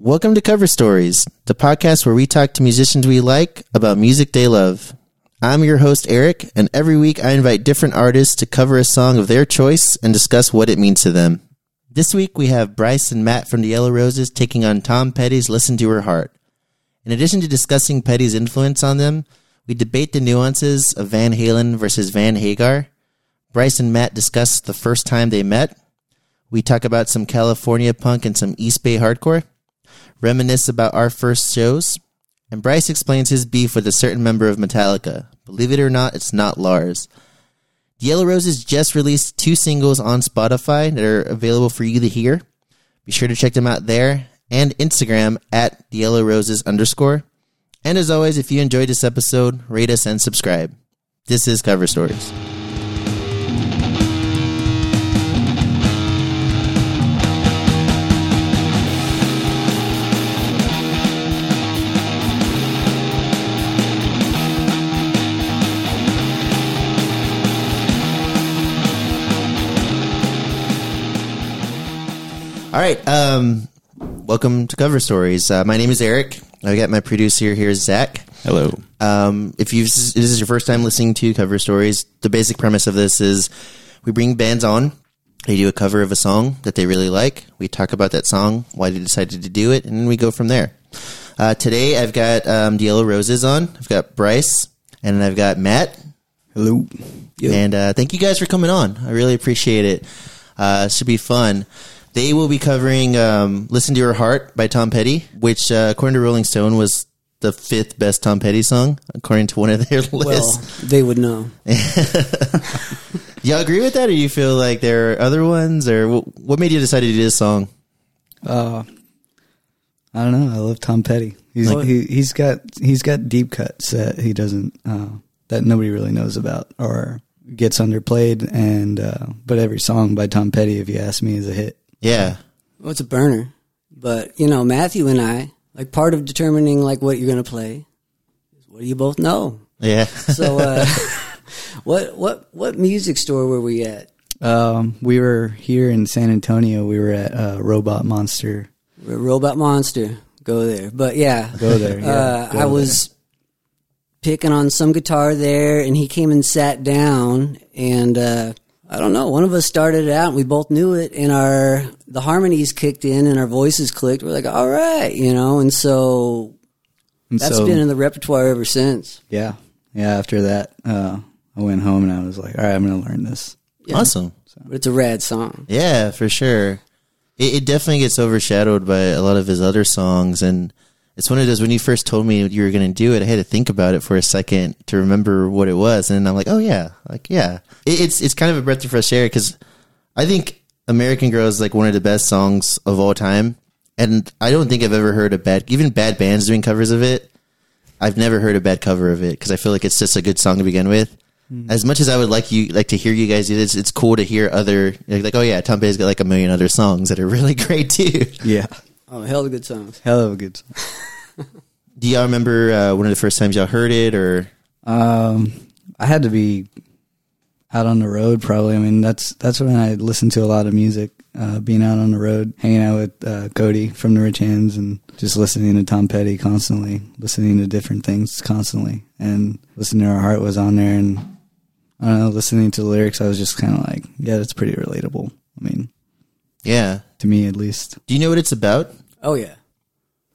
Welcome to Cover Stories, the podcast where we talk to musicians we like about music they love. I'm your host, Eric, and every week I invite different artists to cover a song of their choice and discuss what it means to them. This week we have Bryce and Matt from the Yellow Roses taking on Tom Petty's Listen to Her Heart. In addition to discussing Petty's influence on them, we debate the nuances of Van Halen versus Van Hagar. Bryce and Matt discuss the first time they met. We talk about some California punk and some East Bay hardcore reminisce about our first shows, and Bryce explains his beef with a certain member of Metallica. Believe it or not, it's not Lars. The Yellow Roses just released two singles on Spotify that are available for you to hear. Be sure to check them out there and Instagram at the Yellow Roses underscore. And as always, if you enjoyed this episode, rate us and subscribe. This is Cover Stories. All right. Um, welcome to Cover Stories. Uh, my name is Eric. I got my producer here, Zach. Hello. Um, if you this is your first time listening to Cover Stories, the basic premise of this is we bring bands on. They do a cover of a song that they really like. We talk about that song, why they decided to do it, and then we go from there. Uh, today, I've got um, the Yellow Roses on. I've got Bryce, and I've got Matt. Hello. And uh, thank you guys for coming on. I really appreciate it. Uh, it should be fun. They will be covering um, "Listen to Your Heart" by Tom Petty, which, uh, according to Rolling Stone, was the fifth best Tom Petty song, according to one of their lists. Well, they would know. Y'all agree with that, or you feel like there are other ones, or what made you decide to do this song? Uh, I don't know. I love Tom Petty. He's Like- he, he's got he's got deep cuts that he doesn't uh, that nobody really knows about or gets underplayed. And uh, but every song by Tom Petty, if you ask me, is a hit. Yeah, Well, it's a burner. But, you know, Matthew and I, like part of determining like what you're going to play is what do you both know? yeah. So, uh, what, what, what music store were we at? Um, we were here in San Antonio. We were at uh, Robot Monster. We're Robot Monster. Go there. But yeah. Go there. Yeah, uh, go I was picking on some guitar there, and he came and sat down, and uh, I don't know. One of us started it out, and we both knew it, and our the harmonies kicked in, and our voices clicked. We're like, all right, you know, and so And that's so, been in the repertoire ever since. yeah, yeah. After that, uh, I went home and I was like, all right, I'm going to learn this. Yeah. Awesome. But it's a rad song. Yeah, for sure. It, it definitely gets overshadowed by a lot of his other songs, and it's one of those when you first told me you were going to do it, I had to think about it for a second to remember what it was, and I'm like, oh yeah, like yeah. It, it's it's kind of a breath of fresh air because I think American Girl is like one of the best songs of all time, and I don't think I've ever heard a bad even bad bands doing covers of it. I've never heard a bad cover of it because I feel like it's just a good song to begin with. Hmm. As much as I would like you like to hear you guys do this, it's cool to hear other like, like oh yeah, Tom Petty's got like a million other songs that are really great too. Yeah, Oh, hell of a good songs. hell of a good song. Do y'all remember uh, one of the first times y'all heard it or Um, I had to be out on the road probably. I mean, that's that's when I listened to a lot of music. Uh, being out on the road, hanging out with uh, Cody from the Rich Hands, and just listening to Tom Petty constantly, listening to different things constantly, and listening to Our Heart was on there, and I don't know, listening to the lyrics, I was just kind of like, yeah, that's pretty relatable. I mean, yeah? to me at least. Do you know what it's about? Oh yeah,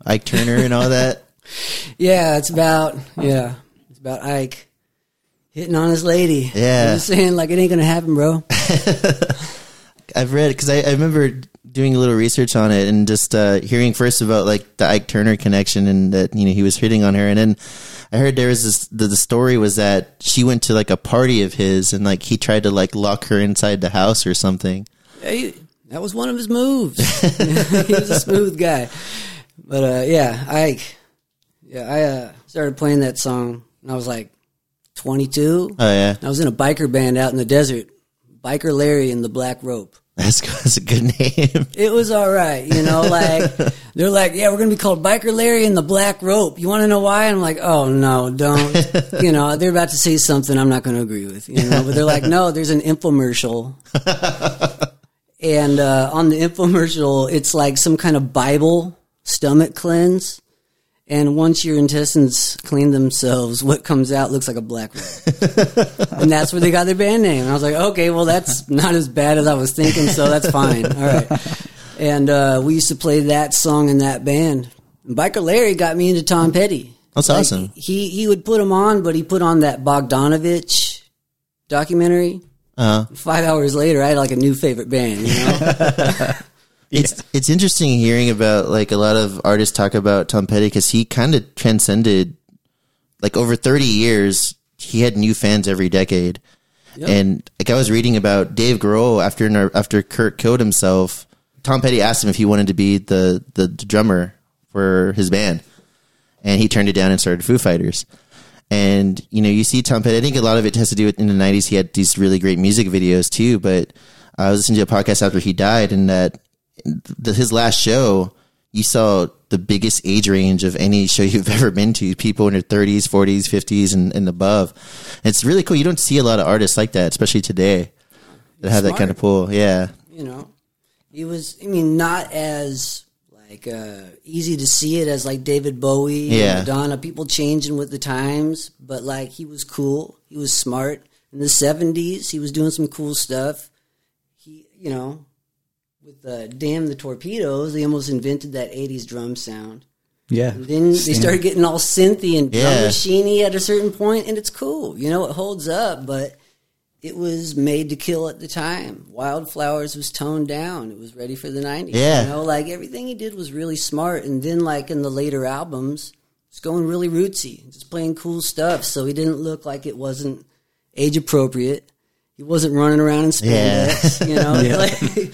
Ike Turner and all that. yeah. It's about yeah, it's about Ike hitting on his lady. Yeah. I'm just saying, like it ain't gonna happen, bro. I've read because I, I remember doing a little research on it and just uh, hearing first about like the Ike Turner connection and that you know he was hitting on her, and then I heard there was this the, the story was that she went to like a party of his and like he tried to like lock her inside the house or something. Yeah, he, that was one of his moves. he was a smooth guy. But uh, yeah, Ike. Yeah, I uh, started playing that song when I was like 22. Oh yeah, I was in a biker band out in the desert. Biker Larry and the Black Rope. that's that's a good name. It was all right, you know. Like they're like, "Yeah, we're gonna be called Biker Larry and the Black Rope." You want to know why? And I'm like, "Oh no, don't." you know, they're about to say something I'm not going to agree with. You know, but they're like, "No, there's an infomercial." And uh, on the infomercial, it's like some kind of Bible stomach cleanse. And once your intestines clean themselves, what comes out looks like a black and that's where they got their band name. And I was like, okay, well, that's not as bad as I was thinking, so that's fine. All right. And uh, we used to play that song in that band. And Biker Larry got me into Tom Petty. That's Like, awesome. He he would put him on, but he put on that Bogdanovich documentary. Uh, Five hours later, I had like a new favorite band. You know, It's it's interesting hearing about like a lot of artists talk about Tom Petty because he kind of transcended like over thirty years. He had new fans every decade, and like I was reading about Dave Grohl after after Kurt killed himself. Tom Petty asked him if he wanted to be the the drummer for his band, and he turned it down and started Foo Fighters. And you know, you see Tom Petty. I think a lot of it has to do with in the '90s. He had these really great music videos too. But I was listening to a podcast after he died, and that the, his last show, you saw the biggest age range of any show you've ever been to. People in their 30s, 40s, 50s, and, and above. And it's really cool. You don't see a lot of artists like that, especially today, that have that kind of pull. Yeah, you know, he was. I mean, not as like uh, easy to see it as like David Bowie, Yeah. and Madonna. People changing with the times, but like he was cool. He was smart. In the seventies, he was doing some cool stuff. He, you know, with uh, "Damn the Torpedoes," they almost invented that '80s drum sound. Yeah. And then they started getting all synthy and drum Yeah. machiney at a certain point, and it's cool. You know, it holds up, but it was made to kill at the time. Wildflowers was toned down. It was ready for the 90s. Yeah. You know, like everything he did was really smart. And then, like in the later albums, it's going really rootsy, just playing cool stuff. So he didn't look like it wasn't age appropriate. He wasn't running around in spandex, you know? Like,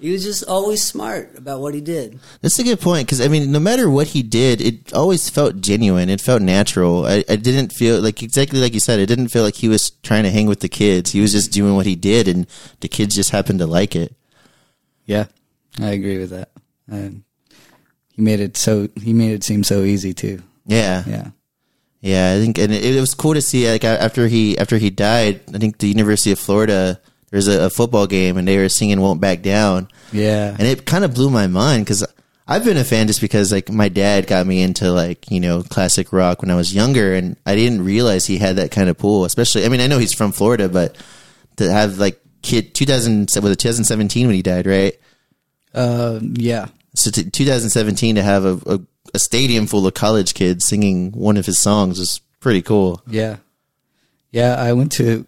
he was just always smart about what he did. That's a good point because I mean, no matter what he did, it always felt genuine. It felt natural. I, I didn't feel like exactly like you said. It didn't feel like he was trying to hang with the kids. He was just doing what he did, and the kids just happened to like it. Yeah, I agree with that. And he made it so he made it seem so easy too. Yeah, Yeah, yeah. I think, and it, it was cool to see. Like after he after he died, I think the University of Florida there's a, a football game, and they were singing "Won't Back Down," yeah, and it kind of blew my mind because I've been a fan just because like my dad got me into like you know classic rock when I was younger, and I didn't realize he had that kind of pool. Especially, I mean, I know he's from Florida, but to have like kid 2000 was it 2017 when he died, right? uh, yeah, So t- 2017 to have a, a, a stadium full of college kids singing one of his songs was pretty cool. yeah, yeah. I went to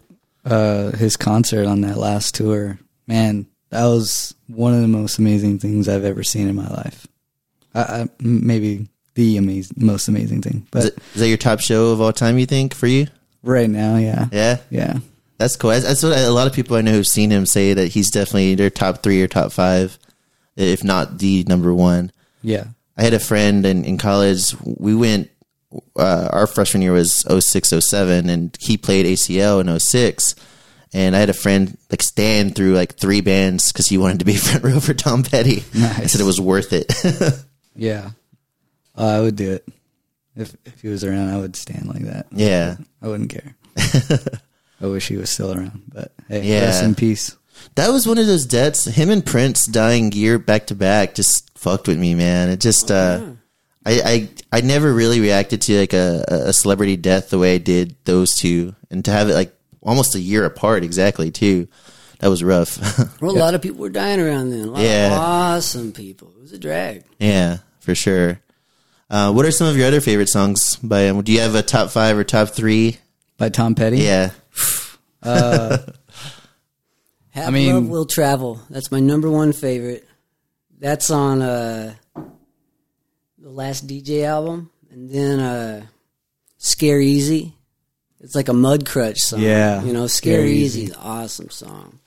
uh, his concert on that last tour. Man, that was one of the most amazing things I've ever seen in my life. I, I, maybe the amazing, most amazing thing, Is, but it, is that your top show of all time? You think for you? right now, yeah, Yeah, yeah, that's cool. That's, that's what I, a lot of people I know who've seen him say that he's definitely their top three or top five, if not the number one. yeah, I had a friend in, in college. We went, uh, our freshman year was 06, 07, and he played ACL in 06. And I had a friend like stand through like three bands because he wanted to be front row for Tom Petty. I said it was worth it. yeah. Uh, I would do it if if he was around. I would stand like that. yeah. I wouldn't care. I wish he was still around, but hey, Yeah. rest in peace. That was one of those deaths. Him and Prince dying year back to back just fucked with me, man. It just, uh, I, I, I never really reacted to like a, a celebrity death the way I did those two, and to have it like almost a year apart exactly too. That was rough. Well, a lot of people were dying around then. A lot Yeah. of awesome people. It was a drag. yeah, for sure. Uh, what are some of your other favorite songs by him? Do you have a top five or top three? By Tom Petty. Yeah, Have I mean- Love Will Travel. That's my number one favorite. That's on uh, the last DJ album. And then uh, Scare Easy. It's like a Mudcrutch song. Yeah. You know, Scare, Scare Easy. Easy. Awesome song.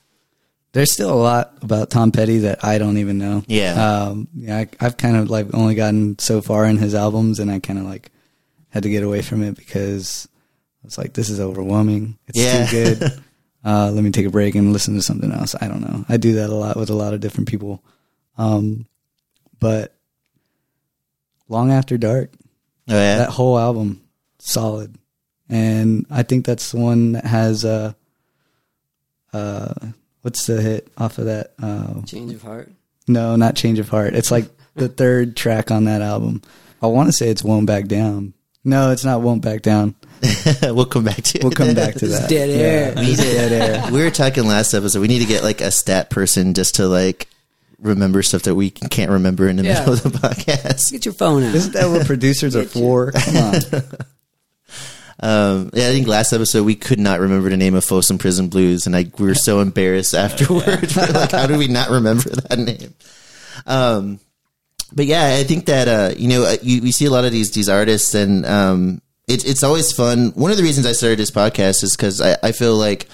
There's still a lot about Tom Petty that I don't even know. Yeah. Um, yeah, I, I've kind of like only gotten so far in his albums, and I kind of like had to get away from it because it's like this is overwhelming. It's Yeah. too good. uh, let me take a break and listen to something else. I don't know. I do that a lot with a lot of different people. Um, but long after dark, oh yeah, that whole album solid and i think that's the one that has uh uh what's the hit off of that uh Change of Heart. No, not Change of Heart. It's like the third track on that album. I want to say it's Won't Back Down. No, it's not Won't Back Down. we'll come back to. We'll come back to that. dead air. Yeah, it's dead air. we were talking last episode. We need to get like a stat person just to like remember stuff that we can't remember in the Yeah. middle of the podcast. Get your phone out. Isn't that what producers are for? Come on. Um, yeah, I think last episode we could not remember the name of Folsom Prison Blues, and I we were so embarrassed afterwards. We're like, how do we not remember that name? Um, but yeah, I think that uh, you know uh, you, we see a lot of these these artists, and um, it's it's always fun. One of the reasons I started this podcast is because I, I feel like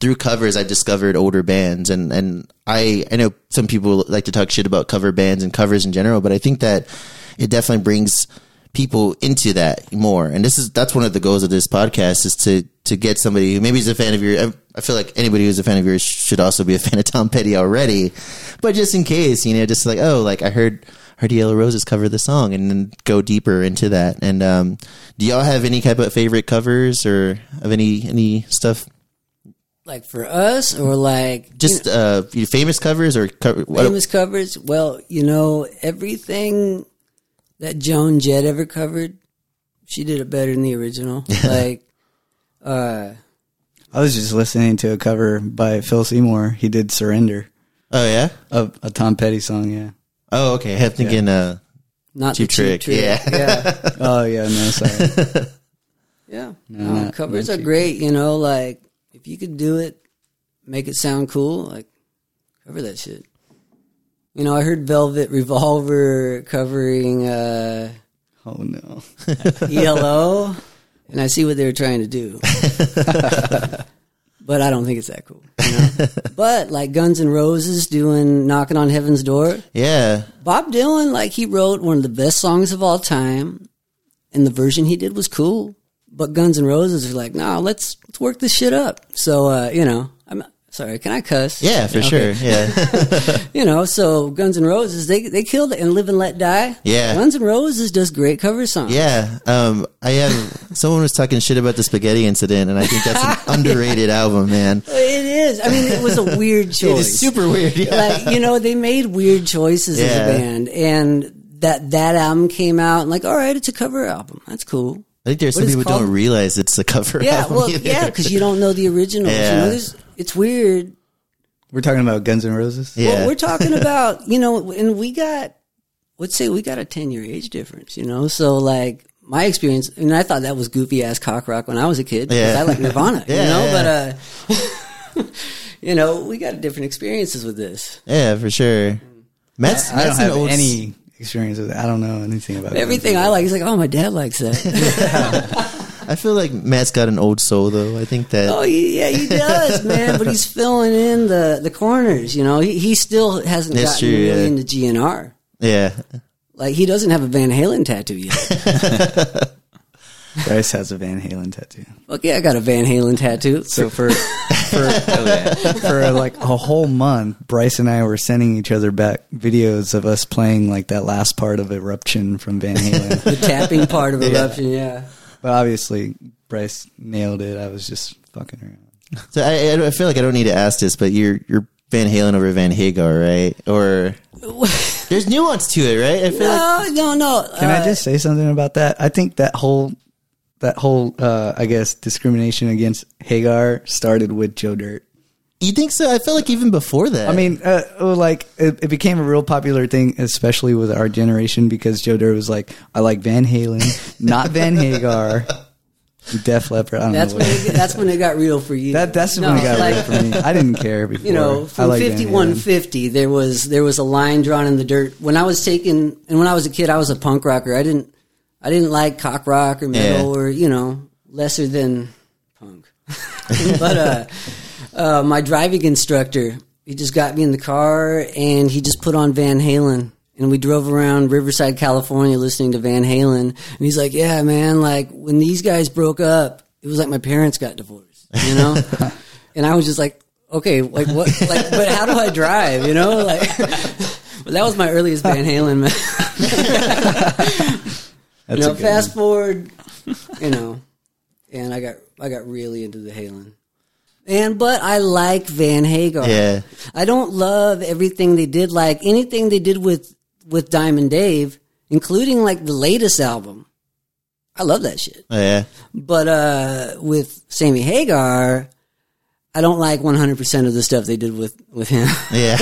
through covers I've discovered older bands, and and I I know some people like to talk shit about cover bands and covers in general, but I think that it definitely brings people into that more. And this is that's one of the goals of this podcast is to to get somebody who maybe is a fan of your. I- I feel like anybody who's a fan of yours should also be a fan of Tom Petty already, but just in case, you know, just like oh, like I heard heard Yellow Roses cover the song, and then go deeper into that. And um, do y'all have any type of favorite covers or of any any stuff? Like for us or like Just uh, famous covers or cover, what- famous covers. Well, you know, everything that Joan Jett ever covered, she did it better than the original. like, uh, I was just listening to a cover by Phil Seymour. He did "Surrender" Oh yeah. of a Tom Petty song. Yeah. Oh okay. I'm thinking. Uh, not Cheap the cheap Trick, trick. yeah. yeah, Oh yeah. No, sorry. yeah. No, No, covers are Cheap great. You know, like if you could do it, make it sound cool. Like cover that shit. You know, I heard Velvet Revolver covering uh, oh no. ELO, and I see what they were trying to do. but I don't think it's that cool. You know? but like Guns N' Roses doing "Knocking on Heaven's Door," yeah. Bob Dylan, like he wrote one of the best songs of all time, and the version he did was cool. But Guns N' Roses are like, nah, let's let's work this shit up. So uh, you know, I'm sorry, can I cuss? Yeah, for Okay. sure. Yeah. You know, so Guns N' Roses, they they killed it and Live and Let Die. Yeah. Guns N' Roses does great cover songs. Yeah. Um, I have someone was talking shit about the spaghetti incident, and I think that's an underrated album, man. It is. I mean, it was a weird choice. It is super weird. Yeah. Like you know, they made weird choices as a band, and that that album came out, and like, all right, it's a cover album. That's cool. I think there's what some is it people don't realize it's a cover Yeah, album. well, either. yeah, because you don't know the originals. You Yeah. know, there's, it's weird. We're talking about Guns N' Roses. Yeah. Well, we're talking about you know, and we got let's say we got a ten year age difference. You know, so like my experience, and I thought that was goofy ass cock rock when I was a kid. Yeah. I like Nirvana. yeah, you know, yeah. but uh, you know, we got different experiences with this. yeah, for sure. Matt's, I don't Matt's an have old s- any experience with it. I don't know anything about Everything I like, he's like, oh, my dad likes that. I feel like Matt's got an old soul, though. I think that. oh, yeah, he does, man. But he's filling in the, the corners. You know, he, he still hasn't That's gotten true, really yeah. into GNR. Yeah. Like he doesn't have a Van Halen tattoo yet. Bryce has a Van Halen tattoo. Fuck yeah, I got a Van Halen tattoo. So for for for like a whole month, Bryce and I were sending each other back videos of us playing like that last part of Eruption from Van Halen. the tapping part of eruption, yeah. but obviously, Bryce nailed it. I was just fucking around. So I, I feel like I don't need to ask this, but you're you're Van Halen over Van Hagar, right? Or there's nuance to it, right? I feel like No, no, no. Can Uh, I just say something about that? I think that whole that whole uh, I guess discrimination against Hagar started with Joe Dirt. you think so. I feel like even before that. I mean, uh, like it, it became a real popular thing, especially with our generation, because Joe Dirt was like, "I like Van Halen, not Van Hagar." Def Leppard. I don't That's know. when it, that's when it got real for you. that that's No, when it got like, real for me. I didn't care before. You know, I from like Van fifty one Halen. fifty, there was there was a line drawn in the dirt. When I was taking, and when I was a kid, I was a punk rocker. I didn't I didn't like cock rock or metal Yeah. or you know lesser than punk. but uh, uh, my driving instructor, he just got me in the car and he just put on Van Halen. And we drove around Riverside, California listening to Van Halen. And he's like, yeah, man, like when these guys broke up, it was like my parents got divorced, you know? and I was just like, okay, like what, like, but how do I drive, you know? Like, but that was my earliest Van Halen, man. That's you know, fast forward, you know, and I got, I got really into the Halen. And but I like Van Hagar. Yeah. I don't love everything they did. Like anything they did with with Diamond Dave, including like the latest album. I love that shit. Oh, yeah. But uh with Sammy Hagar, I don't like 100% of the stuff they did with with him. Yeah.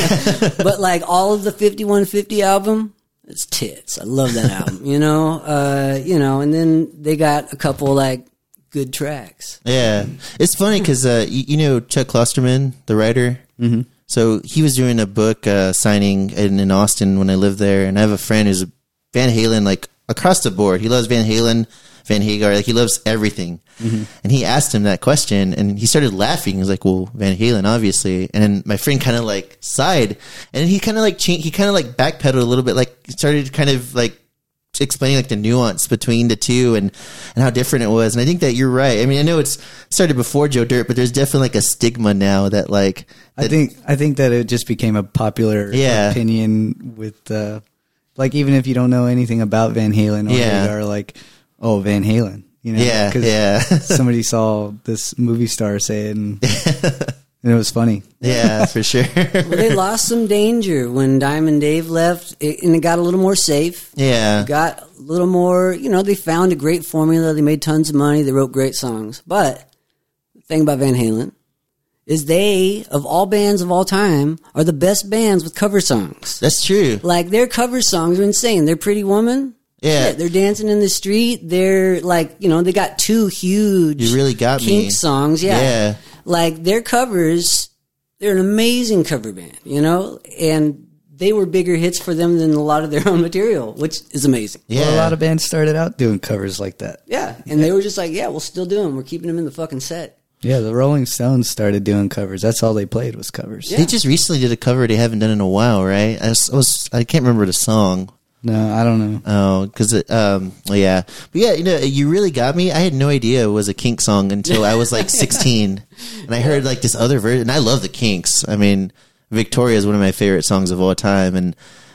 but like all of the 5150 album, it's tits. I love that album, you know? Uh, you know, and then they got a couple like good tracks. Yeah, it's funny because uh, you, you know Chuck Klosterman, the writer. Mm-hmm. So he was doing a book uh, signing in, in Austin when I lived there, and I have a friend who's a Van Halen like across the board. He loves Van Halen, Van Hagar, like he loves everything. And he asked him that question, and he started laughing. He was like, "Well, Van Halen, obviously." And then my friend kind of like sighed, and he kind of like cha- he kind of like backpedaled a little bit, like started kind of like explaining like the nuance between the two and and how different it was. And I think that you're right. I mean, I know it's started before Joe Dirt, but there's definitely like a stigma now that like I think I think that it just became a popular Yeah. opinion with uh, like even if you don't know anything about Van Halen or Yeah. Hagar, like oh Van Halen, you know? Yeah, 'Cause yeah. somebody saw this movie star say it, and, and it was funny. yeah, for sure. Well, they lost some danger when Diamond Dave left, it, and it got a little more safe. yeah. It got a little more, you know, they found a great formula. They made tons of money. They wrote great songs. But the thing about Van Halen is they, of all bands of all time, are the best bands with cover songs. That's true. Like their cover songs are insane. They're Pretty Woman. Yeah. Shit, they're dancing in the street. They're like, you know, they got two huge You really got kink me. songs. Yeah. Yeah. Like their covers, they're an amazing cover band, you know? And they were bigger hits for them than a lot of their own material, which is amazing. Yeah. Well, a lot of bands started out doing covers like that. Yeah. And they were just like, yeah, we'll still do them. We're keeping them in the fucking set. Yeah, the Rolling Stones started doing covers. That's all they played was covers. Yeah. They just recently did a cover they haven't done in a while, right? I was, I, was, I can't remember the song. No, I don't know. Oh, because it, um, well, yeah, but yeah, you know, you really got me. I had no idea it was a Kink song until I was like 16, and I heard like this other version. And I love the Kinks. I mean, Victoria is one of my favorite songs of all time, and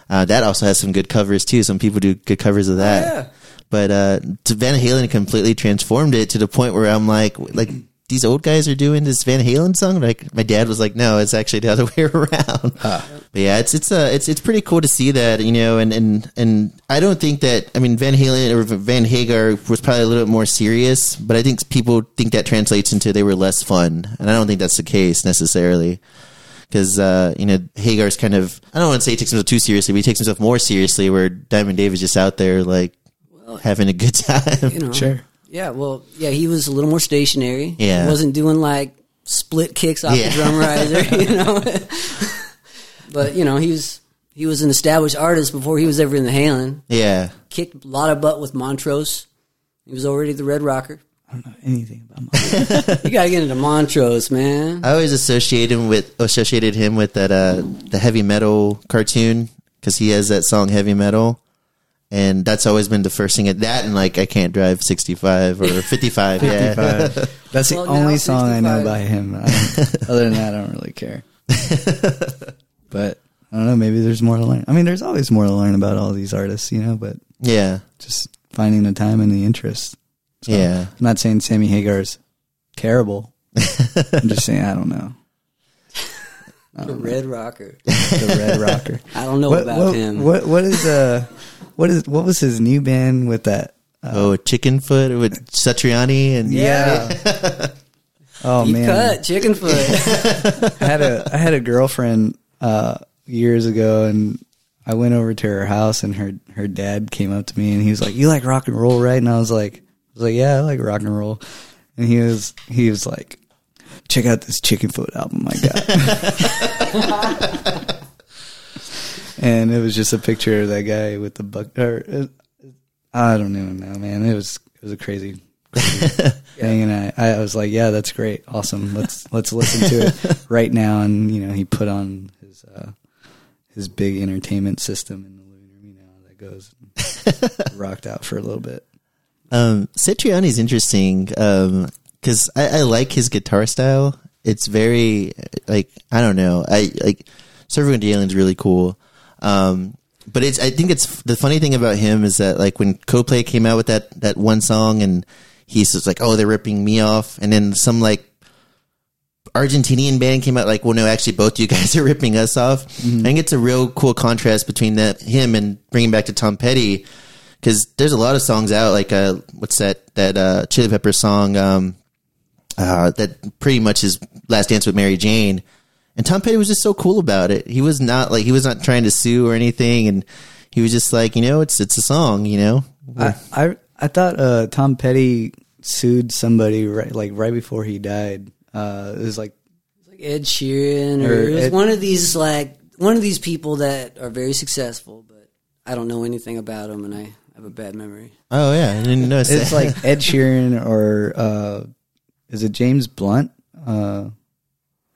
uh, that also has some good covers too. Some people do good covers of that. yeah. But uh, Van Halen completely transformed it to the point where I'm like, like these old guys are doing this Van Halen song. Like my dad was like, no, it's actually the other way around. But yeah, it's it's uh it's it's pretty cool to see that you know, and and and I don't think that I mean Van Halen or Van Hagar was probably a little bit more serious, but I think people think that translates into they were less fun, and I don't think that's the case necessarily. Because uh, you know Hagar's kind of I don't want to say he takes himself too seriously, but he takes himself more seriously. Where Diamond Dave is just out there like having a good time. You know? Sure. Yeah. Well, yeah, he was a little more stationary. Yeah. He wasn't doing like split kicks off Yeah. the drum riser, you know? but, you know, he was, he was an established artist before he was ever in the Halen. yeah, Kicked a lot of butt with Montrose. He was already the Red Rocker. I don't know anything about my You gotta get into Montrose, man. I always associated him with associated him with that uh the heavy metal cartoon because he has that song heavy metal, and that's always been the first thing at that and like I can't drive sixty five or fifty five. yeah, 55. That's the Well, now only song I know by him. Other than that, I don't really care. but I don't know. Maybe there's more to learn. I mean, there's always more to learn about all these artists, you know. But yeah, just finding the time and the interest. So, Yeah. I'm not saying Sammy Hagar's terrible. I'm just saying I don't know The Red Rocker. the Red Rocker. I don't know what, about what, him. What what is uh what is what was his new band with that? Uh, oh Chickenfoot with Satriani and yeah. oh Deep man, cut, chicken foot. I had a I had a girlfriend uh, years ago, and I went over to her house, and her her dad came up to me, and he was like, "You like rock and roll, right?" And I was like, "I was like, yeah, I like rock and roll." And he was he was like, "Check out this Chickenfoot album I got." and it was just a picture of that guy with the buck. Or, uh, I don't even know, man. It was it was a crazy. crazy thing and I, I was like yeah that's great awesome let's let's listen to it right now and you know he put on his uh his big entertainment system in the living room you know that goes rocked out for a little bit Um, Satriani's interesting because I, I like his guitar style. It's very like I don't know. I like with the Alien's really cool. Um, but it's I think it's the funny thing about him is that like when Coldplay came out with that that one song and he's just like oh they're ripping me off and then some like Argentinian band came out like, well, no, actually, both you guys are ripping us off. I think it's a real cool contrast between that him and bringing back to Tom Petty because there's a lot of songs out like uh, what's that that uh, Chili Pepper song um, uh, that pretty much is Last Dance with Mary Jane. And Tom Petty was just so cool about it. He was not like he was not trying to sue or anything, and he was just like, you know, it's it's a song, you know. I, I I thought uh, Tom Petty sued somebody right like right before he died. Uh, it was like like Ed Sheeran, or, Or it was Ed- one of these like one of these people that are very successful, but I don't know anything about them, and I have a bad memory. Oh yeah, I didn't notice it's that. like Ed Sheeran or uh, is it James Blunt? Uh,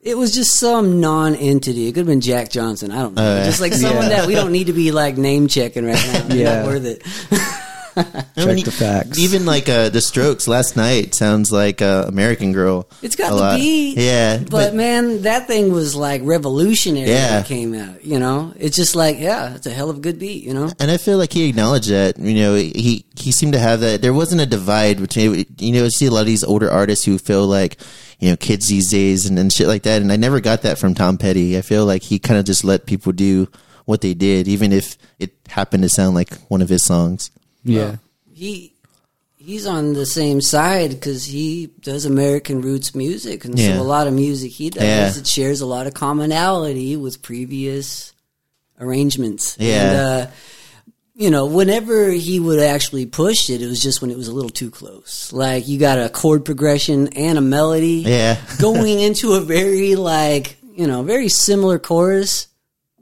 It was just some non-entity. It could have been Jack Johnson. I don't know. Oh, just like someone Yeah. that we don't need to be like name checking right now. They're Yeah. not worth it. I check mean, the facts. Even like uh, the Strokes last night sounds like uh, American Girl. It's got a the lot. beat. yeah. But, man, that thing was like revolutionary Yeah. when it came out. You know, it's just like, yeah, it's a hell of a good beat. You know, and I feel like he acknowledged that. You know, he he seemed to have that. There wasn't a divide between. You know, you see a lot of these older artists who feel like you know kids these days and, and shit like that. And I never got that from Tom Petty. I feel like he kind of just let people do what they did, even if it happened to sound like one of his songs. yeah, he he's on the same side because he does American roots music, and Yeah. so a lot of music he does Yeah. it shares a lot of commonality with previous arrangements. Yeah. And, uh, you know, whenever he would actually push it, it was just when it was a little too close. Like you got a chord progression and a melody Yeah. going into a very like you know very similar chorus.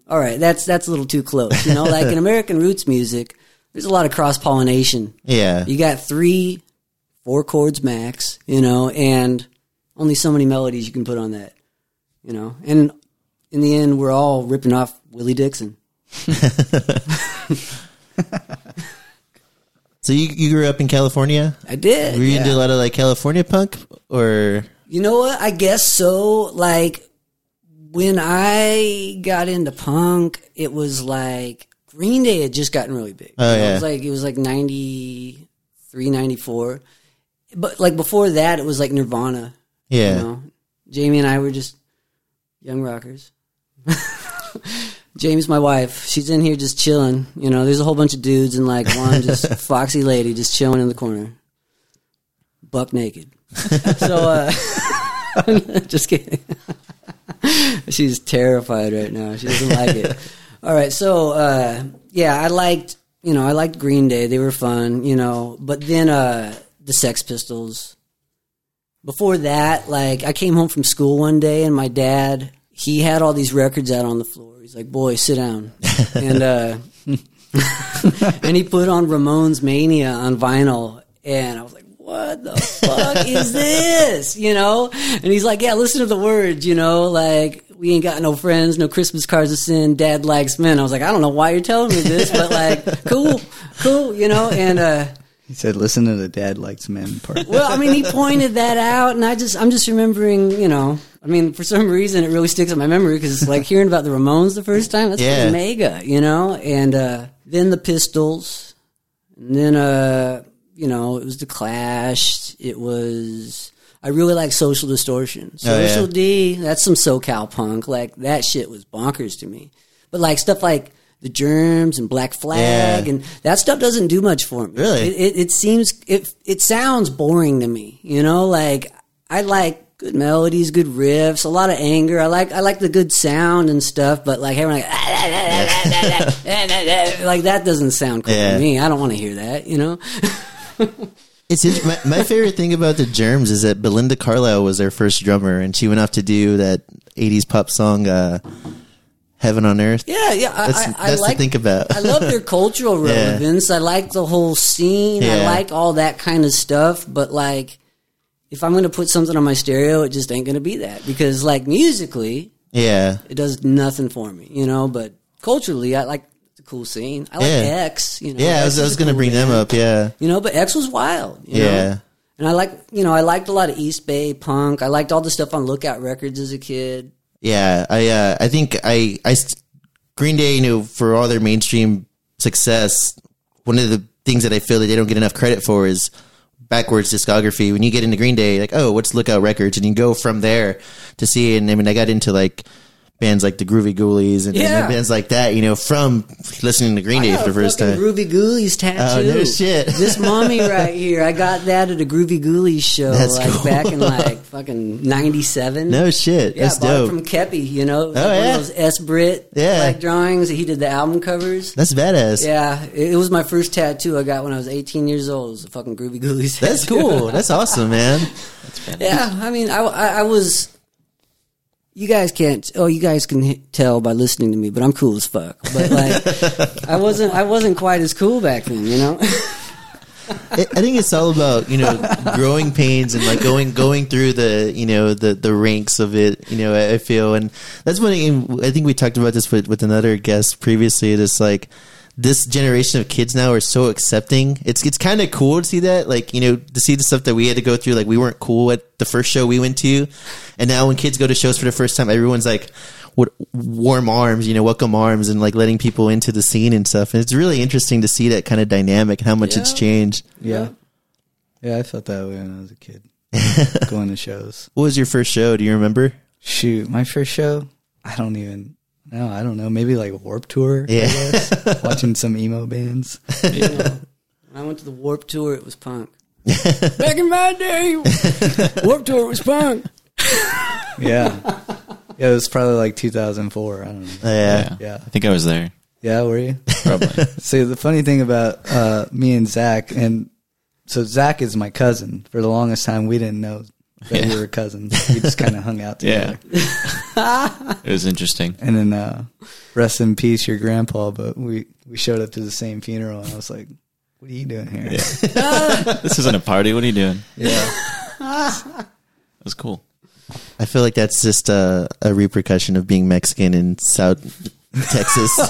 All right, that's that's a little too close. You know, like in American roots music, there's a lot of cross pollination. Yeah. You got three, four chords max, you know, and only so many melodies you can put on that, you know. And in the end, we're all ripping off Willie Dixon. So you you grew up in California? I did. Were you yeah. into a lot of like California punk or? You know what? I guess so. Like when I got into punk, it was like Green Day had just gotten really big. Oh, You know, yeah. It was like it was like 93, 94. But like before that, it was like Nirvana. Yeah. You know, Jamie and I were just young rockers. Jamie's my wife. She's in here just chilling. You know, there's a whole bunch of dudes and like one just foxy lady just chilling in the corner, buck naked. so, uh, just kidding. She's terrified right now. She doesn't like it. All right, so uh, yeah, I liked you know I liked Green Day. They were fun, you know. But then uh, the Sex Pistols. Before that, like I came home from school one day and my dad he had all these records out on the floor. He's like, "Boy, sit down," and uh, and he put on Ramones Mania on vinyl, and I was like, "What the fuck is this?" You know? And he's like, "Yeah, listen to the words." You know, like we ain't got no friends, no Christmas cards to send. Dad likes men. I was like, I don't know why you're telling me this, but like, cool, cool. You know, and. uh he said, "Listen to the dad likes men part." well, I mean, he pointed that out, and I just, I'm just remembering, you know, I mean, for some reason, it really sticks in my memory because, it's like, hearing about the Ramones the first time, that's Yeah. mega, you know, and uh, then the Pistols, and then, uh, you know, it was the Clash. It was, I really like Social Distortion. Oh, yeah. Social D, that's some SoCal punk. Like that shit was bonkers to me. But like stuff like the Germs and Black Flag Yeah. and that stuff doesn't do much for me. Really? It, it, it seems it it sounds boring to me. You know, like I like good melodies, good riffs, a lot of anger. I like I like the good sound and stuff. But like having like like that doesn't sound cool Yeah. to me. I don't want to hear that. You know. It's my, my favorite thing about the Germs is that Belinda Carlisle was their first drummer, and she went off to do that '80s pop song uh, "Heaven on Earth." Yeah, yeah. I, That's I, I that's like, to think about. I love their cultural Yeah. relevance. I like the whole scene. I like all that kind of stuff. But like, if I'm going to put something on my stereo, it just ain't going to be that because like musically, yeah, it does nothing for me, you know. But culturally, I like the cool scene. I like Yeah. X. You know, yeah. I X was, I was going to cool bring them up. Yeah, You know, but X was wild. You Yeah. Know? And I like, you know, I liked a lot of East Bay punk. I liked all the stuff on Lookout Records as a kid. Yeah. I uh, I think I I Green Day, you know, for all their mainstream success, one of the things that I feel that they don't get enough credit for is backwards discography. When you get into Green Day, like, oh, what's Lookout Records? And you go from there to see. And I mean, I got into like bands like the Groovy Ghoulies and, and bands like that, you know, from listening to Green Day for the first time. Groovy Ghoulies tattoo. Oh, no shit. This mommy right here, I got that at a Groovy Ghoulies show, That's like cool. back in like fucking '97. No shit. Yeah, That's I bought dope. it from Kepi, you know, Oh, like yeah? those S Brit Yeah. like drawings. He did the album covers. That's badass. Yeah, it, it was my first tattoo I got when I was 18 years old. It was a fucking Groovy Ghoulies. That's tattoo. cool. That's awesome, man. Yeah, I mean, I, I, I was. You guys can't. Oh, you guys can h- tell by listening to me, but I'm cool as fuck. But like, I wasn't. I wasn't quite as cool back then, you know. I I think it's all about you know growing pains and like going going through the you know the the ranks of it. You know, I I feel, and that's one thing. I think we talked about this with with another guest previously. It's like this generation of kids now are so accepting. It's it's kind of cool to see that, like you know, to see the stuff that we had to go through. Like we weren't cool at the first show we went to, and now when kids go to shows for the first time, everyone's like. What warm arms, you know, welcome arms, and like letting people into the scene and stuff. And it's really interesting to see that kind of dynamic and how much it's changed. Yeah. Yeah, I felt that way when I was a kid. Going to shows. What was your first show? Do you remember? Shoot, my first show, I don't even no, I don't know. Maybe like Warped Tour. I Yeah. guess. Watching some emo bands. When I went to the Warped Tour, it was punk. Back in my day, Warped Tour was punk. Yeah. Yeah, it was probably like 2004. I don't know. Yeah. Yeah. I think I was there. Yeah, were you? Probably. See, the funny thing about uh, me and Zach, and so Zach is my cousin. For the longest time, we didn't know that we were cousins. We just kind of hung out together. yeah. it was interesting. And then, uh, rest in peace, your grandpa. But we we showed up to the same funeral, and I was like, "What are you doing here?" This isn't a party. What are you doing? Yeah. It was cool. I feel like that's just a, a repercussion of being Mexican in South Texas.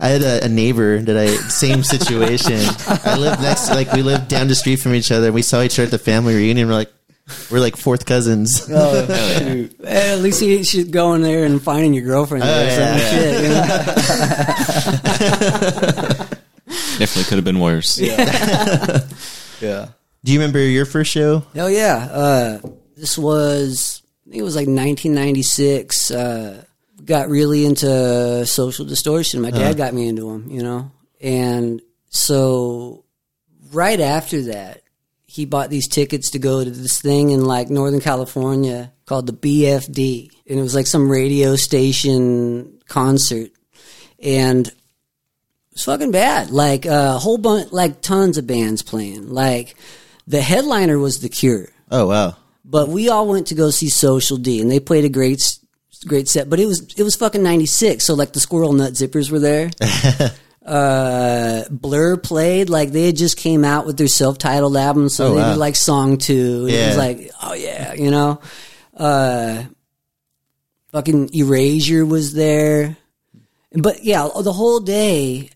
I had a, a neighbor that I same situation. I lived next, like we lived down the street from each other. We saw each other at the family reunion. We're like, we're like fourth cousins. Oh, shoot. Hey, at least you should go in there and finding your girlfriend there. or yeah, shit, you know? Definitely could have been worse. Yeah. yeah. Do you remember your first show? Hell yeah. Uh, this was, I think it was like 1996. Uh, got really into social distortion. My dad uh-huh. got me into them, you know? And so right after that, he bought these tickets to go to this thing in like Northern California called the BFD. And it was like some radio station concert. And it was fucking bad. Like a whole bunch, like tons of bands playing. Like the headliner was The Cure, Oh wow. but we all went to go see Social D, and they played a great, great set. But it was it was fucking ninety six, so like the Squirrel Nut Zippers were there. uh, Blur played like they had just came out with their self titled album, so Oh, they wow. did like song two. And It was like, oh yeah, you know. Uh, fucking Erasure was there, but yeah, the whole day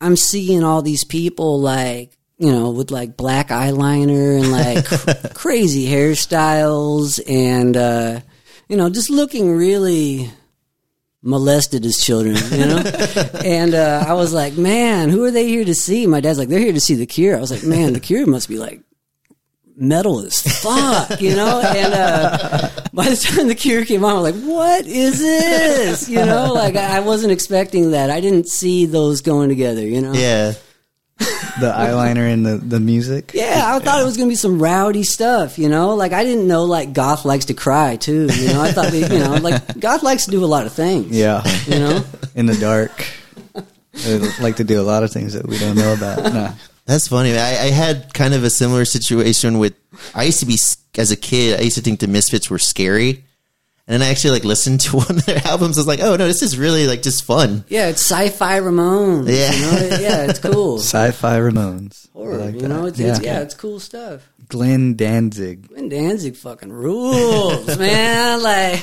I'm seeing all these people like, you know, with like black eyeliner and like cr- crazy hairstyles and, uh, you know, just looking really molested as children, you know? and, uh, I was like, man, who are they here to see? My dad's like, they're here to see The Cure. I was like, man, The Cure must be like metal as fuck, you know? And, uh, by the time The Cure came on, I was like, what is this? You know, like I I wasn't expecting that. I didn't see those going together, you know? Yeah. The eyeliner and the, the music. Yeah, I thought it was gonna be some rowdy stuff, you know. Like I didn't know like goth likes to cry too, you know. I thought they, you know, like goth likes to do a lot of things. Yeah. you know. In the dark. They like to do a lot of things that we don't know about. No. That's funny. I, I had kind of a similar situation with. I used to be as a kid. I used to think the Misfits were scary, and then I actually like listened to one of their albums. I was like, oh no, this is really like just fun. Yeah, it's sci-fi Ramones. Yeah. you know? yeah, it's cool. Sci-fi Ramones. I Horror, like you that. know, it's, yeah. It's, yeah, it's cool stuff. Glenn Danzig. Glenn Danzig fucking rules, man. Like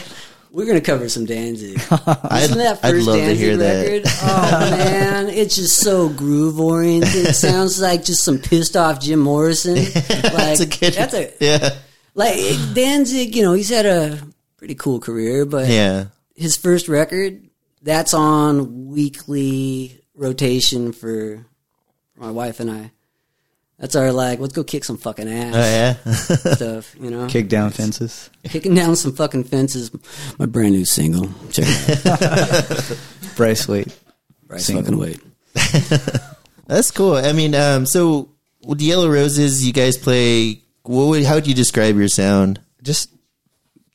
we're gonna cover some Danzig. I'd, Isn't that 1st I'd love Danzig to hear record? that. Oh man, it's just so groove oriented. It sounds like just some pissed off Jim Morrison. Like that's a good. that's a yeah, like Danzig. You know, he's had a pretty cool career, but yeah. his first record that's on weekly rotation for my wife and I. That's our like, let's go kick some fucking ass Oh yeah. stuff, you know. Kick down fences. Kicking down some fucking fences. My brand new single. Check it out. Bryce Wait. Bryce Single. fucking wait. That's cool. I mean, um, so with the Yellow Roses, you guys play. What would, how would you describe your sound? Just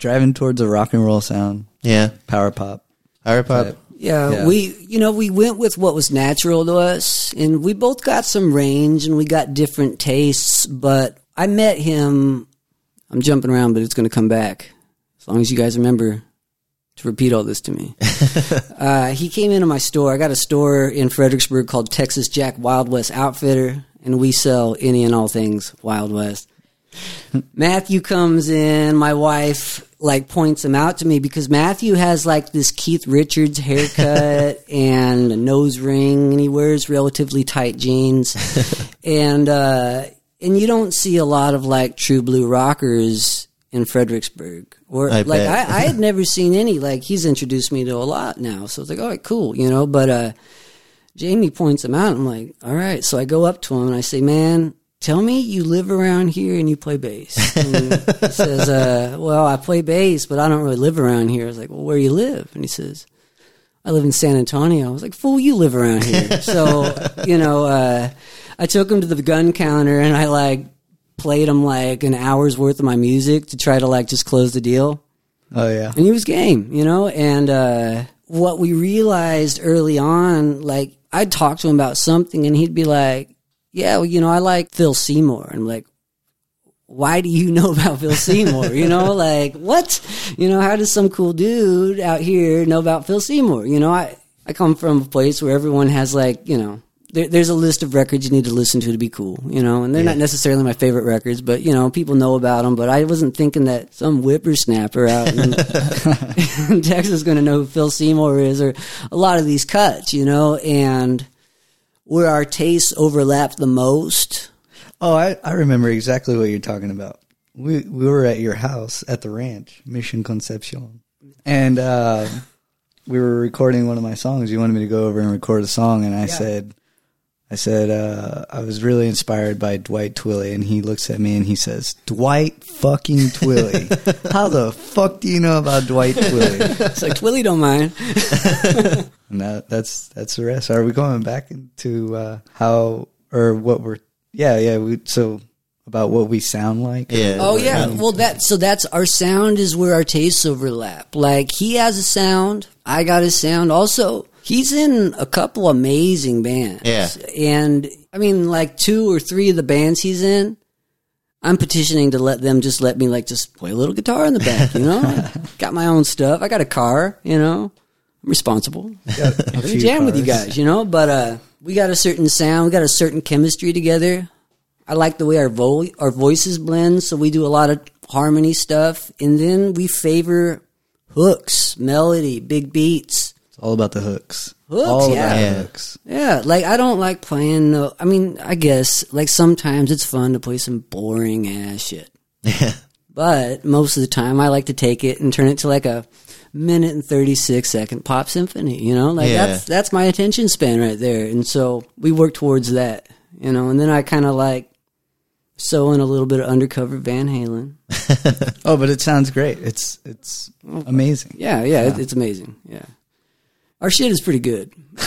driving towards a rock and roll sound. Yeah, Power pop. power pop. Yeah, Yeah. we you know we went with what was natural to us, and we both got some range, and we got different tastes. But I met him. I'm jumping around, but it's going to come back as long as you guys remember to repeat all this to me. uh, he came into my store. I got a store in Fredericksburg called Texas Jack Wild West Outfitter, and we sell any and all things Wild West. Matthew comes in, my wife like points him out to me because Matthew has like this Keith Richards haircut and a nose ring and he wears relatively tight jeans. and uh and you don't see a lot of like true blue rockers in Fredericksburg. Or I like. I, I had never seen any like he's introduced me to a lot now. So it's like, all right, cool, you know, but uh Jamie points him out. I'm like, all right. So I go up to him and I say, man, tell me you live around here and you play bass. And he says, uh, well, I play bass, but I don't really live around here. I was like, well, where you live? And he says, I live in San Antonio. I was like, fool, you live around here. so, you know, uh, I took him to the gun counter and I like played him like an hour's worth of my music to try to like just close the deal Oh yeah. and he was game, you know. And uh, what we realized early on, like I'd talk to him about something, and he'd be like, "Yeah, well, you know, I like Phil Seymour." And I'm like, "Why do you know about Phil Seymour?" you know, like what? You know, how does some cool dude out here know about Phil Seymour? You know, I I come from a place where everyone has like, you know. There, there's a list of records you need to listen to to be cool, you know, and they're not necessarily my favorite records, but you know, people know about them. But I wasn't thinking that some whippersnapper out in, in Texas is going to know who Phil Seymour is, or a lot of these cuts, you know, and where our tastes overlap the most. Oh, I, I remember exactly what you're talking about. We we were at your house at the ranch, Mission Concepcion, and uh, we were recording one of my songs. You wanted me to go over and record a song, and I said, I said uh, I was really inspired by Dwight Twilley, and he looks at me and he says, Dwight fucking Twilley. How the fuck do you know about Dwight Twilley? It's like Twilly don't mind. And that, that's that's the rest. Are we going back into uh, how or what we're? Yeah, yeah. We so about what we sound like. Yeah. Oh yeah. Well, that so that's our sound is where our tastes overlap. Like he has a sound, I got a sound. Also, he's in a couple amazing bands. Yeah. And I mean, like two or three of the bands he's in. I'm petitioning to let them just let me like just play a little guitar in the back, you know. got my own stuff. I got a car, you know. I'm responsible. Got a I'm gonna few jam with you guys, you know. But uh, we got a certain sound, we got a certain chemistry together. I like the way our vo- our voices blend, so we do a lot of harmony stuff, and then we favor hooks, melody, big beats. It's all about the hooks. Hooks, all yeah. about hooks. Yeah, like I don't like playing. No, I mean, I guess like sometimes it's fun to play some boring ass shit, Yeah. but most of the time I like to take it and turn it to like a minute and 36 second pop symphony you know like Yeah. that's that's my attention span right there and so we work towards that you know and then i kind of like sew in a little bit of undercover van halen Oh, but it sounds great. It's it's oh, amazing. yeah yeah, It, it's amazing yeah our shit is pretty good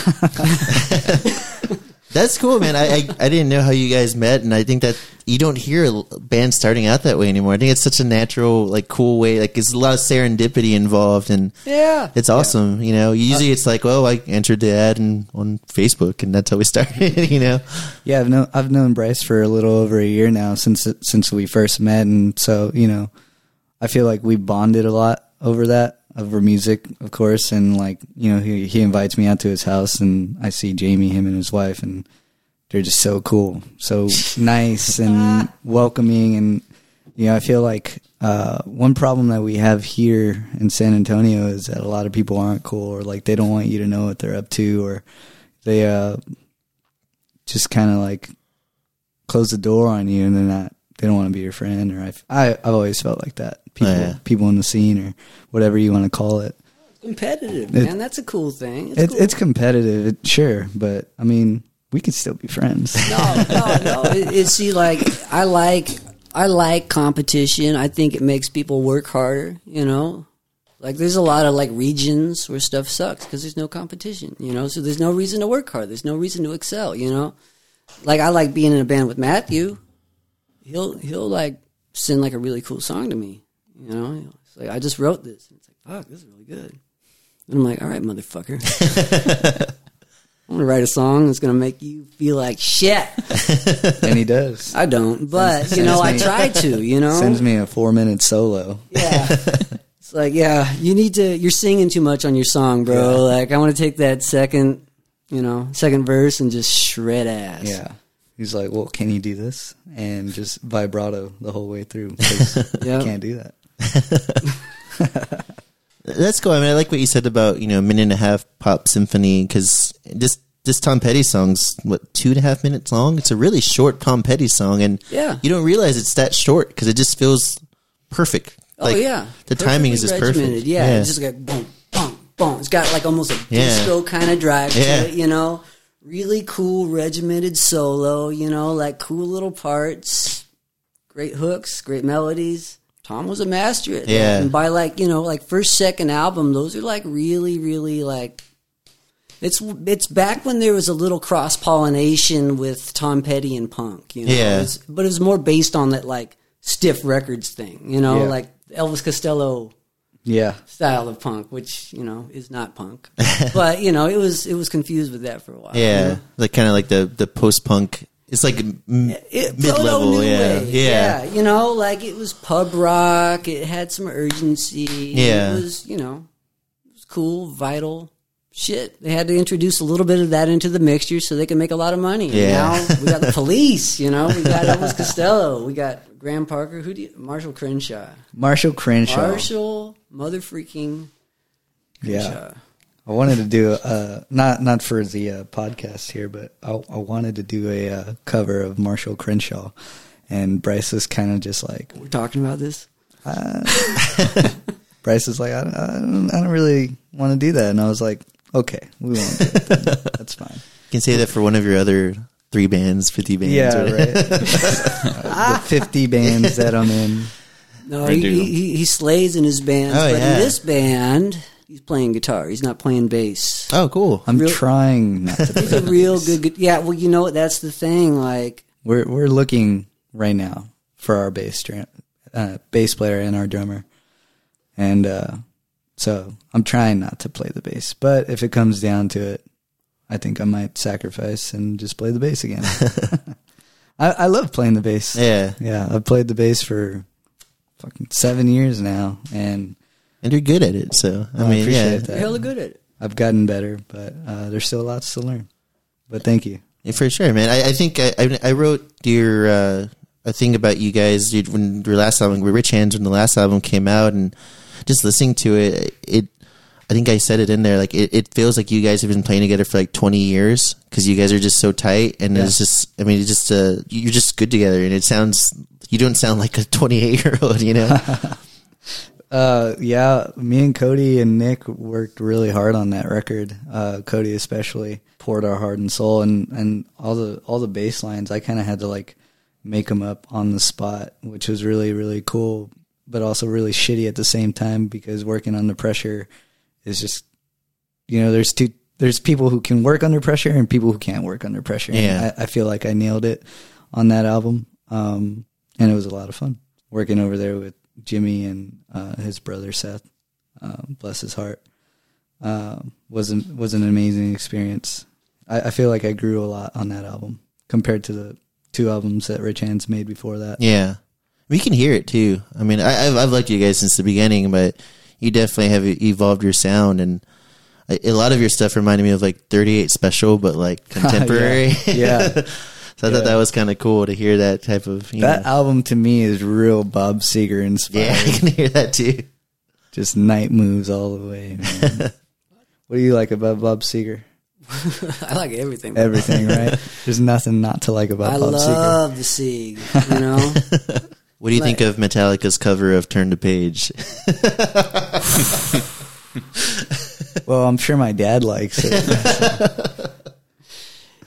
That's cool, man. I, I I didn't know how you guys met, and I think that you don't hear bands starting out that way anymore. I think it's such a natural, like, cool way. Like, there's a lot of serendipity involved, and yeah it's awesome. You know, usually it's like, well, I entered the ad in, on Facebook, and that's how we started. you know, Yeah, I've known I've known Bryce for a little over a year now since since we first met, and so you know, I feel like we bonded a lot over that over music, of course, and like you know, he he invites me out to his house, and I see Jamie, him and his wife, and they're just so cool, so nice and welcoming, and you know, I feel like uh, one problem that we have here in San Antonio is that a lot of people aren't cool, or like they don't want you to know what they're up to, or they uh just kind of like close the door on you and they're not they don't want to be your friend or I've, I, I've always felt like that people Oh, yeah. people in the scene or whatever you want to call it competitive It- man that's a cool thing it's it, cool. it's competitive it, sure but I mean we could still be friends. no, no, no. It, it, see, like I like I like competition. I think it makes people work harder. You know, like there's a lot of like regions where stuff sucks because there's no competition. You know, so there's no reason to work hard. There's no reason to excel. You know, like I like being in a band with Matthew. He'll he'll like send like a really cool song to me. You know, it's like I just wrote this. And it's like fuck, this is really good. And I'm like, all right, motherfucker. I'm gonna write a song that's gonna make you feel like shit. and he does. I don't, but you know, I try to. You know, Sends me a four minute solo. yeah. It's like, yeah, you need to. You're singing too much on your song, bro. Like, I want to take that second, you know, second verse and just shred ass. Yeah. He's like, well, can you do this? And just vibrato the whole way through. Yep. Can't do that. That's cool. I mean, I like what you said about you know a minute and a half pop symphony because this this Tom Petty song's what two and a half minutes long. It's a really short Tom Petty song, and Yeah. you don't realize it's that short because it just feels perfect. Oh yeah, the timing is just Perfectly perfect. regimented. Yeah, it's just got boom, boom, boom. It's got like almost a Yeah. disco kind of drive Yeah. to it. You know, really cool regimented solo. You know, like cool little parts, great hooks, great melodies. Tom was a master at that. Yeah. And by like you know like first second album, those are like really really like. It's it's back when there was a little cross pollination with Tom Petty and punk, you know. Yeah. It's- but it was more based on that like stiff records thing, you know, Yeah. like Elvis Costello Yeah. style of punk, which you know is not punk, but you know it was it was confused with that for a while. yeah, you know? like kind of like the the post punk. It's like m- It- mid level. proto-new Yeah. yeah, you know, like it was pub rock. It had some urgency. Yeah. it was you know, it was cool, vital shit. They had to introduce a little bit of that into the mixture so they could make a lot of money. And Yeah. now we got the police. You know, we got Elvis Costello. We got Graham Parker. Who do you, Marshall Crenshaw? Marshall Crenshaw. Marshall mother freaking Yeah. I wanted to do uh not not for the uh, podcast here, but I, I wanted to do a uh, cover of Marshall Crenshaw, and Bryce was kind of just like We're talking about this. Bryce is like I don't, I don't, I don't really want to do that, and I was like, okay, we won't. Do it. That's fine. you can say that for one of your other three bands, fifty bands. Yeah, or- right. the fifty bands that I'm in. No, he, he, he, he slays in his bands, Oh, but yeah. in this band, he's playing guitar. He's not playing bass. Oh, cool. I'm Real- trying not to. He's a real good, good. Yeah, well, you know what? That's the thing. Like, We're we're looking right now for our bass uh, bass player and our drummer, and uh, so I'm trying not to play the bass. But if it comes down to it, I think I might sacrifice and just play the bass again. I, I love playing the bass. Yeah, yeah. I've played the bass for fucking seven years now, and and you're good at it. So I I mean, appreciate yeah, that. you're hella good at it. I've gotten better. But uh, there's still lots to learn. But thank you. Yeah, for sure, man. I, I think I, I, I wrote your uh, a thing about you guys when your last album, Rich Hands, when the last album came out, and just listening to it, it. I think I said it in there. Like it, it feels like you guys have been playing together for like twenty years because you guys are just so tight, and it's just. I mean, it just uh, you're just good together, and it sounds. You don't sound like a twenty eight year old, you know. Uh, yeah, me and Cody and Nick worked really hard on that record. Uh, Cody especially poured our heart and soul, and and all the all the bass lines. I kind of had to like make them up on the spot, which was really really cool, but also really shitty at the same time because working under pressure is just you know there's two there's people who can work under pressure and people who can't work under pressure. And Yeah. I, I feel like I nailed it on that album, um, and it was a lot of fun working over there with Jimmy and uh, his brother Seth. Um, bless his heart. Um, was an, was an amazing experience. I, I feel like I grew a lot on that album compared to the two albums that Rich Hands made before that. Yeah, we can hear it too. I mean, I, I've I've liked you guys since the beginning, but you definitely have evolved your sound, and a, a lot of your stuff reminded me of like 38 Special, but like contemporary. Yeah. so I thought that was kind of cool to hear that type of. You That know. album to me is real Bob Seger inspired. yeah, I can hear that too. Just night moves all the way. Man. what do you like about Bob Seger? I like everything. Everything, right? There's nothing not to like about I Bob Seger. love the Sieg. You know, What do you think of Metallica's cover of "Turn the Page"? Well, I'm sure my dad likes it.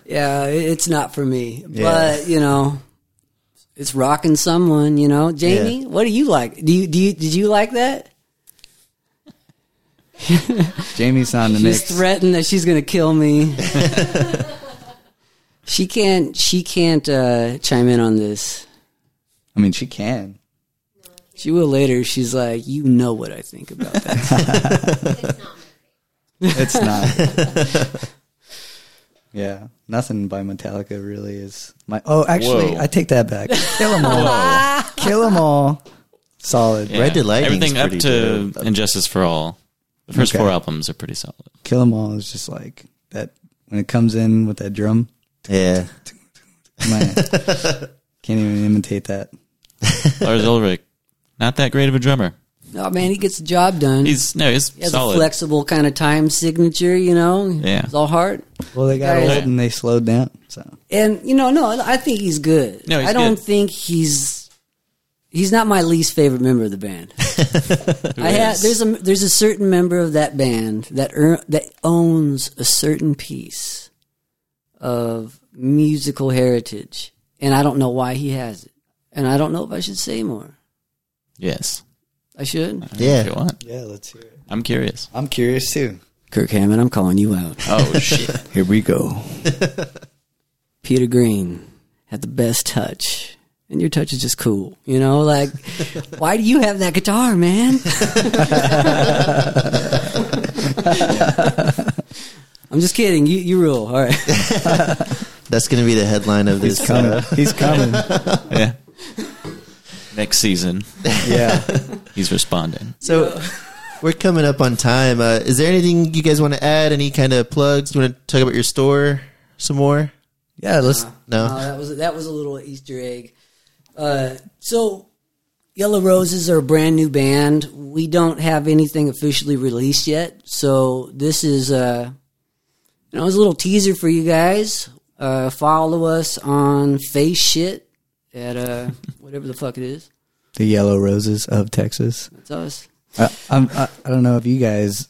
yeah, it's not for me. Yeah. But you know, it's rocking someone. You know, Jamie, what do you like? Do you do you did you like that? Jamie's on the She's mix. threatened that she's going to kill me. she can't. She can't uh, chime in on this. I mean, she can. She will later. She's like, you know what I think about that. It's not. yeah, nothing by Metallica really is my. Oh, actually, Whoa. I take that back. Kill 'em all. Kill 'em all. Solid. Yeah. Ride the Lightning's Everything up to dope. Injustice for All. The first Okay. four albums are pretty solid. Kill 'em all is just like that when it comes in with that drum. Yeah. Man, can't even imitate that. Lars Ulrich, not that great of a drummer. oh man, he gets the job done. He's no, he's he has solid. a flexible kind of time signature. You know, Yeah. it's all hard. Well, they got Guys- old and they slowed down. So And you know, no, I think he's good. No, he's I don't good. think he's he's not my least favorite member of the band. I have there's a there's a certain member of that band that ear that owns a certain piece of musical heritage, and I don't know why he has it, and I don't know if I should say more. Yes. I should. Yeah. If you want. yeah, let's hear it. I'm curious. I'm curious too. Kirk Hammett, I'm calling you out. Oh shit. Here we go. Peter Green had the best touch. And your touch is just cool. You know, like, why do you have that guitar, man? I'm just kidding. You, you rule. All right. That's going to be the headline of this. Uh, He's coming. He's coming. yeah. Next season, Yeah. he's responding. So we're coming up on time. Uh, is there anything you guys want to add? Any kind of plugs? Do you want to talk about your store some more? Yeah. Let's. No. Uh, that was that was a little Easter egg. Uh, so, Yellow Roses are a brand new band. We don't have anything officially released yet, so this is uh, you know, it's a little teaser for you guys. Uh, follow us on Face Shit at uh, whatever the fuck it is. The Yellow Roses of Texas. That's us. I, I'm, I, I don't know if you guys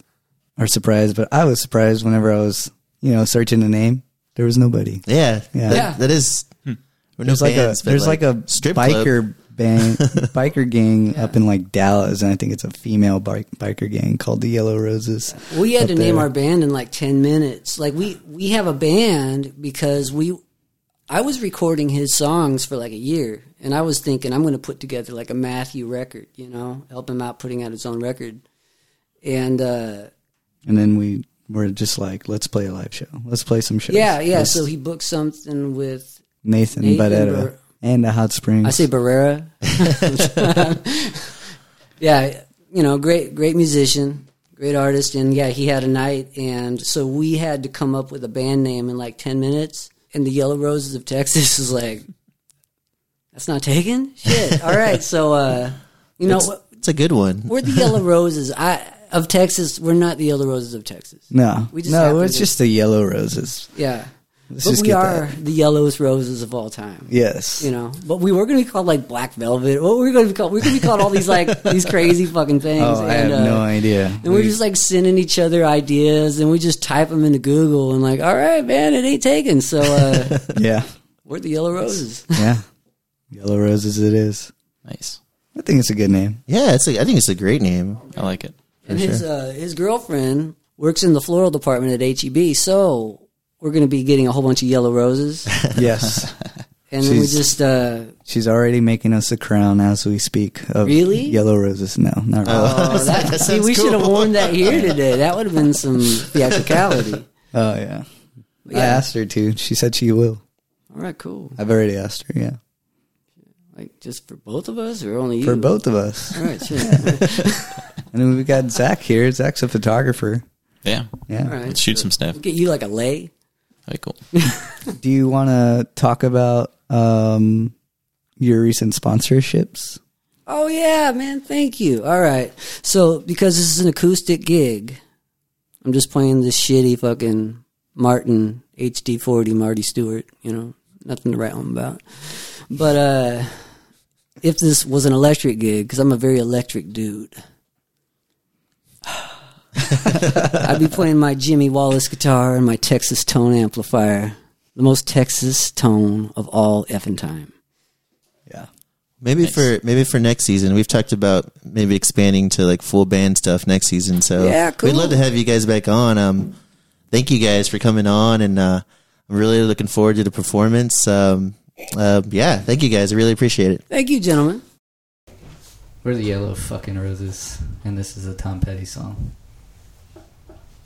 are surprised, but I was surprised whenever I was, you know, searching the name. There was nobody. Yeah. Yeah. That, Yeah. that is. We're no There's like bands, a but there's like, a strip club. biker band, biker gang up in like Dallas, and I think it's a female bike, biker gang called the Yellow Roses. We had up to name there. our band in like ten minutes. Like we we have a band because we. I was recording his songs for like a year, and I was thinking I'm going to put together like a Matthew record, you know, help him out putting out his own record. And uh, And then we were just like, let's play a live show. Let's play some shows. yeah, yeah. Let's- So he booked something with Nathan, Nathan Barrera Bar- and the Hot Springs. I say Barrera. yeah, you know, great, great musician, great artist, and yeah, he had a night, and so we had to come up with a band name in like ten minutes. And the Yellow Roses of Texas is like, "That's not taken." Shit. All right, so uh, you know, It's, it's a good one. we're the Yellow Roses. I of Texas. We're not the Yellow Roses of Texas. no, We just no, happen it's to- just the Yellow Roses. Yeah, Let's but just we get are that. the yellowest roses of all time. Yes. you know. But we were going to be called like Black Velvet. What were we going to be called? We are going to be called all these like these crazy fucking things. Oh, I have and, uh, no idea. And we're just like sending each other ideas, and we just type them into Google, and like, all right, man, it ain't taken. So uh, yeah, we're the Yellow Roses. yeah. Yellow Roses, it is. Nice. I think it's a good name. Yeah, it's. A, I think it's a great name. I like it. and his uh, his girlfriend works in the floral department at HEB, so we're going to be getting a whole bunch of yellow roses, Yes. and then we just uh, She's already making us a crown as we speak. Of Really? Yellow Roses. No, not really. oh, that, that see, sounds we should have worn that here today. That would have been some theatricality. Oh, yeah. I Yeah. asked her to. She said she will. All right, cool. I've already asked her, yeah. Like just for both of us, or only you? For both of us. All right, sure. And then we've got Zach here. Zach's a photographer. Yeah. Yeah. All right. Let's shoot some stuff. We'll get you like a lay. Very cool. Do you want to talk about um, your recent sponsorships? Oh yeah, man, thank you. All right. So because this is an acoustic gig, I'm just playing this shitty fucking Martin HD40 Marty Stuart, you know, nothing to write home about. But uh if this was an electric gig, because I'm a very electric dude, I'd be playing my Jimmy Wallace guitar and my Texas tone amplifier the most Texas tone of all effing time. Yeah. Maybe Nice. for maybe for next season, we've talked about maybe expanding to like full band stuff next season. So Yeah, cool. we'd love to have you guys back on. Um, thank you guys for coming on, and uh, I'm really looking forward to the performance. Um, uh, yeah, thank you guys. I really appreciate it. Thank you, gentlemen. We're the Yellow Fucking Roses, and this is a Tom Petty song.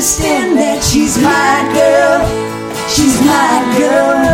Understand that she's my girl. She's my girl.